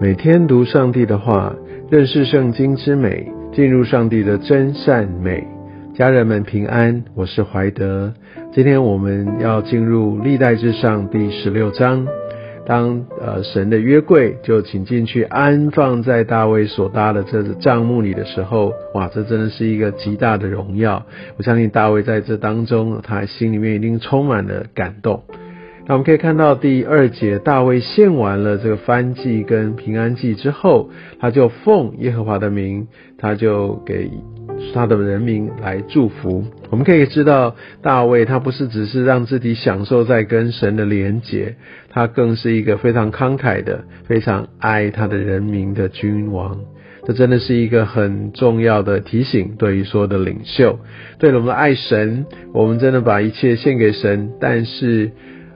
每天读上帝的话，认识圣经之美，进入上帝的真善美。家人们平安，我是怀德。今天我们要进入历代之上第十六章。当呃神的约柜就请进去安放在大卫所搭的这帐幕里的时候，哇，这真的是一个极大的荣耀。我相信大卫在这当中，他心里面一定充满了感动。那我们可以看到第二节，大卫献完了这个燔祭跟平安祭之后，他就奉耶和华的名，他就给他的人民来祝福。我们可以知道，大卫他不是只是让自己享受在跟神的连结，他更是一个非常慷慨的、非常爱他的人民的君王。这真的是一个很重要的提醒，对于所有的领袖，对了，我们爱神，我们真的把一切献给神，但是。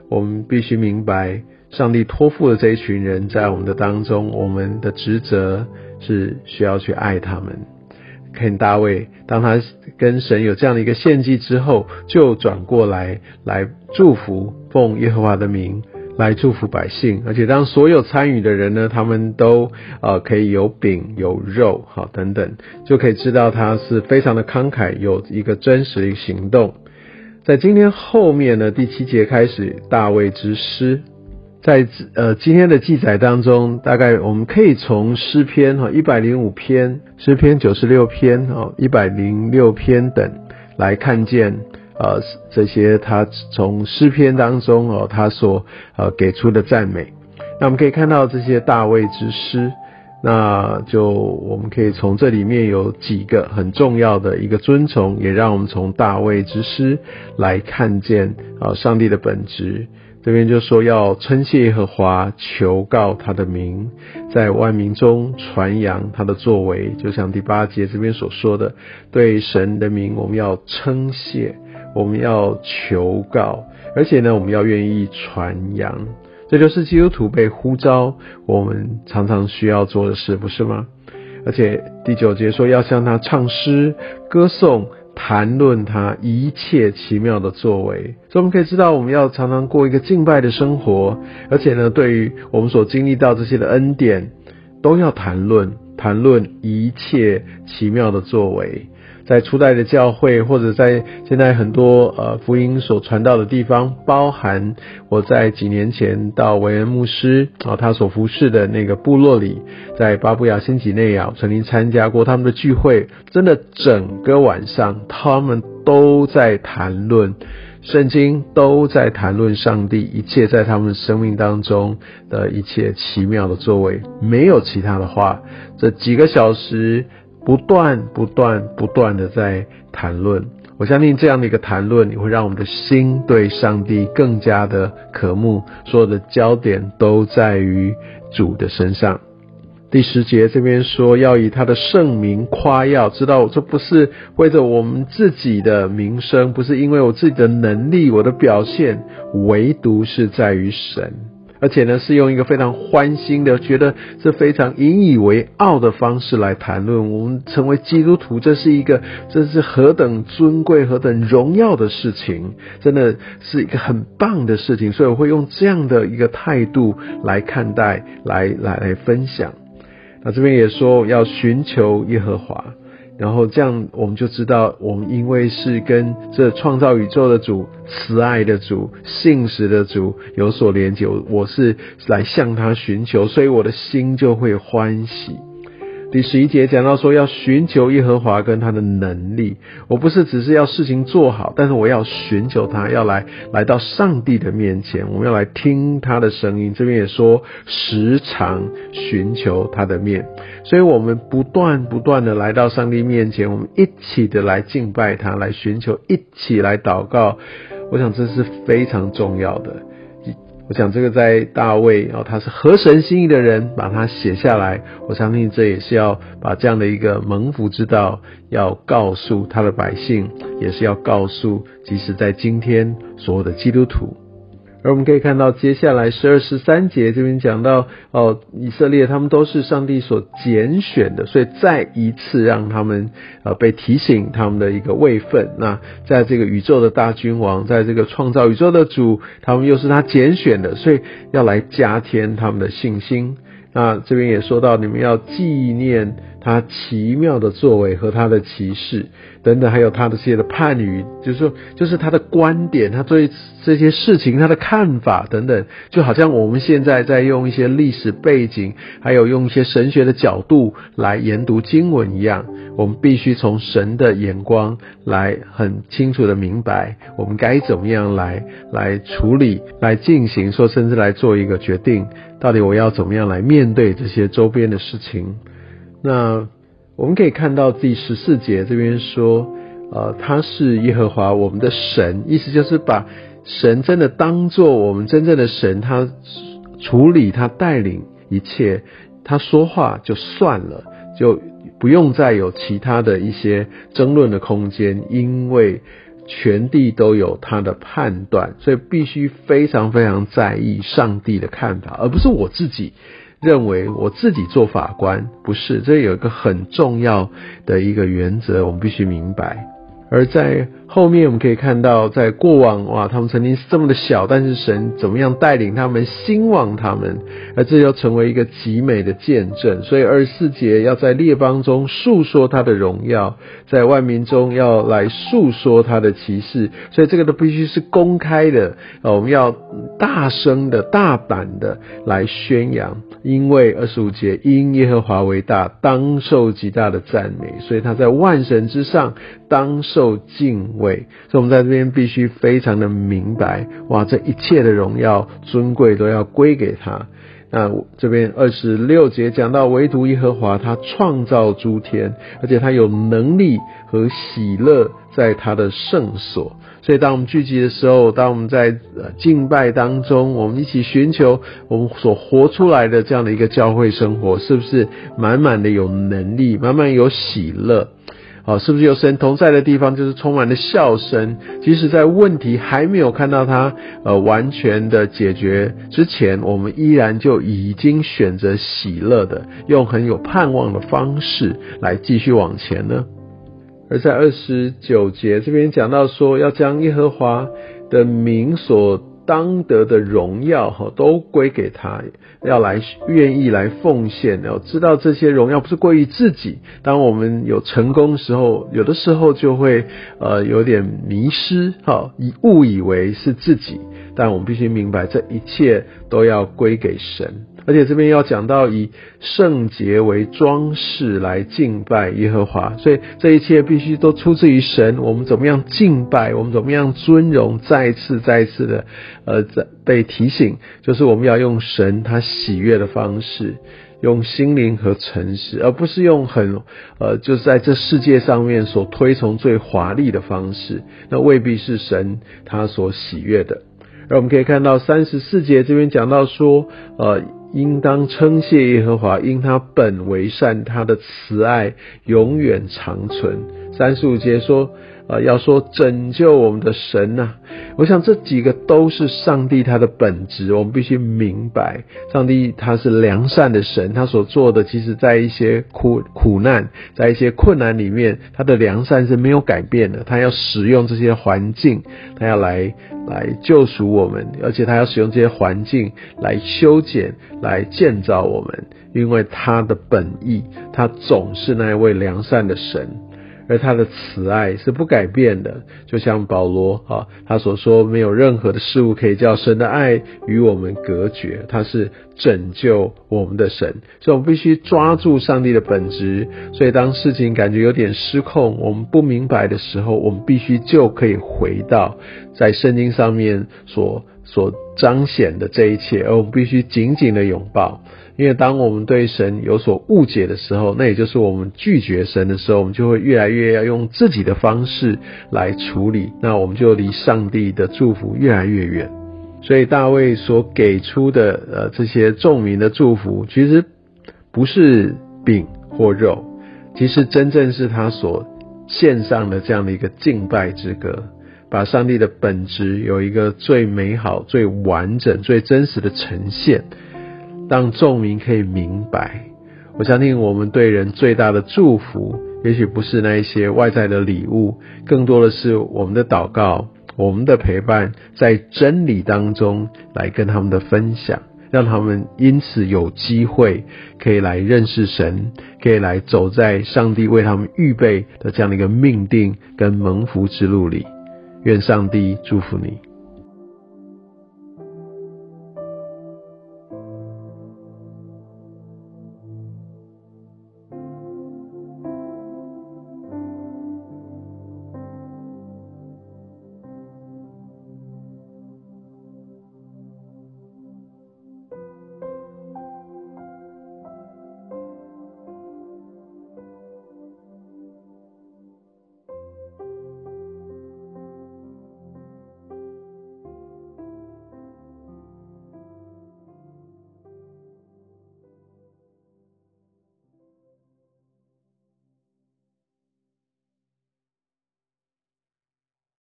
我们必须明白，上帝托付的这一群人在我们的当中，我们的职责是需要去爱他们。看大卫，当他跟神有这样的一个献祭之后，就转过来来祝福，奉耶和华的名来祝福百姓。而且当所有参与的人呢，他们都呃可以有饼有肉，好等等，就可以知道他是非常的慷慨，有一个真实的行动。在今天后面呢，第七节开始大卫之诗，在呃今天的记载当中，大概我们可以从诗篇哈一百零五篇、诗篇九十六篇哦一百零六篇等来看见呃这些他从诗篇当中哦他所呃给出的赞美，那我们可以看到这些大卫之诗。那就我们可以从这里面有几个很重要的一个尊崇，也让我们从大卫之诗来看见啊上帝的本质。这边就说要称谢耶和华，求告他的名，在万民中传扬他的作为。就像第八节这边所说的，对神的名我们要称谢，我们要求告，而且呢我们要愿意传扬。这就是基督徒被呼召，我们常常需要做的事，不是吗？而且第九节说要向他唱诗、歌颂、谈论他一切奇妙的作为。所以我们可以知道，我们要常常过一个敬拜的生活，而且呢，对于我们所经历到这些的恩典，都要谈论、谈论一切奇妙的作为。在初代的教会，或者在现在很多呃福音所传到的地方，包含我在几年前到维恩牧师啊他所服侍的那个部落里，在巴布亚新几内亚曾经参加过他们的聚会，真的整个晚上他们都在谈论圣经，都在谈论上帝一切在他们生命当中的一切奇妙的作为，没有其他的话，这几个小时。不断、不断、不断的在谈论，我相信这样的一个谈论，你会让我们的心对上帝更加的渴慕。所有的焦点都在于主的身上。第十节这边说，要以他的圣名夸耀，知道这不是为着我们自己的名声，不是因为我自己的能力、我的表现，唯独是在于神。而且呢，是用一个非常欢欣的，觉得是非常引以为傲的方式来谈论我们成为基督徒，这是一个，这是何等尊贵、何等荣耀的事情，真的是一个很棒的事情。所以我会用这样的一个态度来看待，来来来分享。那这边也说要寻求耶和华。然后这样，我们就知道，我们因为是跟这创造宇宙的主、慈爱的主、信实的主有所连接，我是来向他寻求，所以我的心就会欢喜。第十一节讲到说要寻求耶和华跟他的能力，我不是只是要事情做好，但是我要寻求他，要来来到上帝的面前，我们要来听他的声音。这边也说时常寻求他的面，所以我们不断不断的来到上帝面前，我们一起的来敬拜他，来寻求，一起来祷告。我想这是非常重要的。我想这个在大卫哦，他是合神心意的人，把它写下来。我相信这也是要把这样的一个蒙福之道，要告诉他的百姓，也是要告诉，即使在今天所有的基督徒。而我们可以看到，接下来十二十三节这边讲到，哦，以色列他们都是上帝所拣选的，所以再一次让他们呃被提醒他们的一个位分。那在这个宇宙的大君王，在这个创造宇宙的主，他们又是他拣选的，所以要来加添他们的信心。那这边也说到，你们要纪念他奇妙的作为和他的歧视等等，还有他的这些的判语，就是说，就是他的观点，他对这些事情他的看法等等，就好像我们现在在用一些历史背景，还有用一些神学的角度来研读经文一样，我们必须从神的眼光来很清楚的明白，我们该怎么样来来处理、来进行，说甚至来做一个决定。到底我要怎么样来面对这些周边的事情？那我们可以看到第十四节这边说，呃，他是耶和华我们的神，意思就是把神真的当做我们真正的神，他处理他带领一切，他说话就算了，就不用再有其他的一些争论的空间，因为。全地都有他的判断，所以必须非常非常在意上帝的看法，而不是我自己认为我自己做法官，不是。这有一个很重要的一个原则，我们必须明白。而在后面我们可以看到，在过往哇，他们曾经是这么的小，但是神怎么样带领他们兴旺他们，而这要成为一个极美的见证。所以二十四节要在列邦中述说他的荣耀，在万民中要来述说他的奇事。所以这个都必须是公开的，我们要大声的、大胆的来宣扬。因为二十五节因耶和华为大，当受极大的赞美，所以他在万神之上，当受敬位。所以我们在这边必须非常的明白，哇，这一切的荣耀尊贵都要归给他。那这边二十六节讲到唯独耶和华，他创造诸天，而且他有能力和喜乐在他的圣所。所以，当我们聚集的时候，当我们在敬拜当中，我们一起寻求我们所活出来的这样的一个教会生活，是不是满满的有能力，满满有喜乐？啊，是不是有神同在的地方，就是充满了笑声？即使在问题还没有看到它呃完全的解决之前，我们依然就已经选择喜乐的，用很有盼望的方式来继续往前呢？而在二十九节这边讲到说，要将耶和华的名所当得的荣耀哈，都归给他，要来愿意来奉献，要知道这些荣耀不是归于自己。当我们有成功时候，有的时候就会呃有点迷失哈，以误以为是自己，但我们必须明白，这一切都要归给神。而且这边要讲到以圣洁为装饰来敬拜耶和华，所以这一切必须都出自于神。我们怎么样敬拜？我们怎么样尊荣？再次、再次的，呃，在被提醒，就是我们要用神他喜悦的方式，用心灵和诚实，而不是用很呃，就是在这世界上面所推崇最华丽的方式，那未必是神他所喜悦的。而我们可以看到三十四节这边讲到说，呃。应当称谢耶和华，因他本为善，他的慈爱永远长存。三十五节说。啊，要说拯救我们的神呐，我想这几个都是上帝他的本质，我们必须明白，上帝他是良善的神，他所做的，其实在一些苦苦难，在一些困难里面，他的良善是没有改变的，他要使用这些环境，他要来来救赎我们，而且他要使用这些环境来修剪、来建造我们，因为他的本意，他总是那一位良善的神。而他的慈爱是不改变的，就像保罗啊，他所说，没有任何的事物可以叫神的爱与我们隔绝。他是拯救我们的神，所以我们必须抓住上帝的本质。所以当事情感觉有点失控，我们不明白的时候，我们必须就可以回到在圣经上面所所彰显的这一切，而我们必须紧紧的拥抱。因为当我们对神有所误解的时候，那也就是我们拒绝神的时候，我们就会越来越要用自己的方式来处理，那我们就离上帝的祝福越来越远。所以大卫所给出的呃这些众民的祝福，其实不是饼或肉，其实真正是他所献上的这样的一个敬拜之歌，把上帝的本质有一个最美好、最完整、最真实的呈现。让众民可以明白，我相信我们对人最大的祝福，也许不是那一些外在的礼物，更多的是我们的祷告，我们的陪伴，在真理当中来跟他们的分享。让他们因此有机会可以来认识神，可以来走在上帝为他们预备的这样的一个命定跟蒙福之路里。愿上帝祝福你。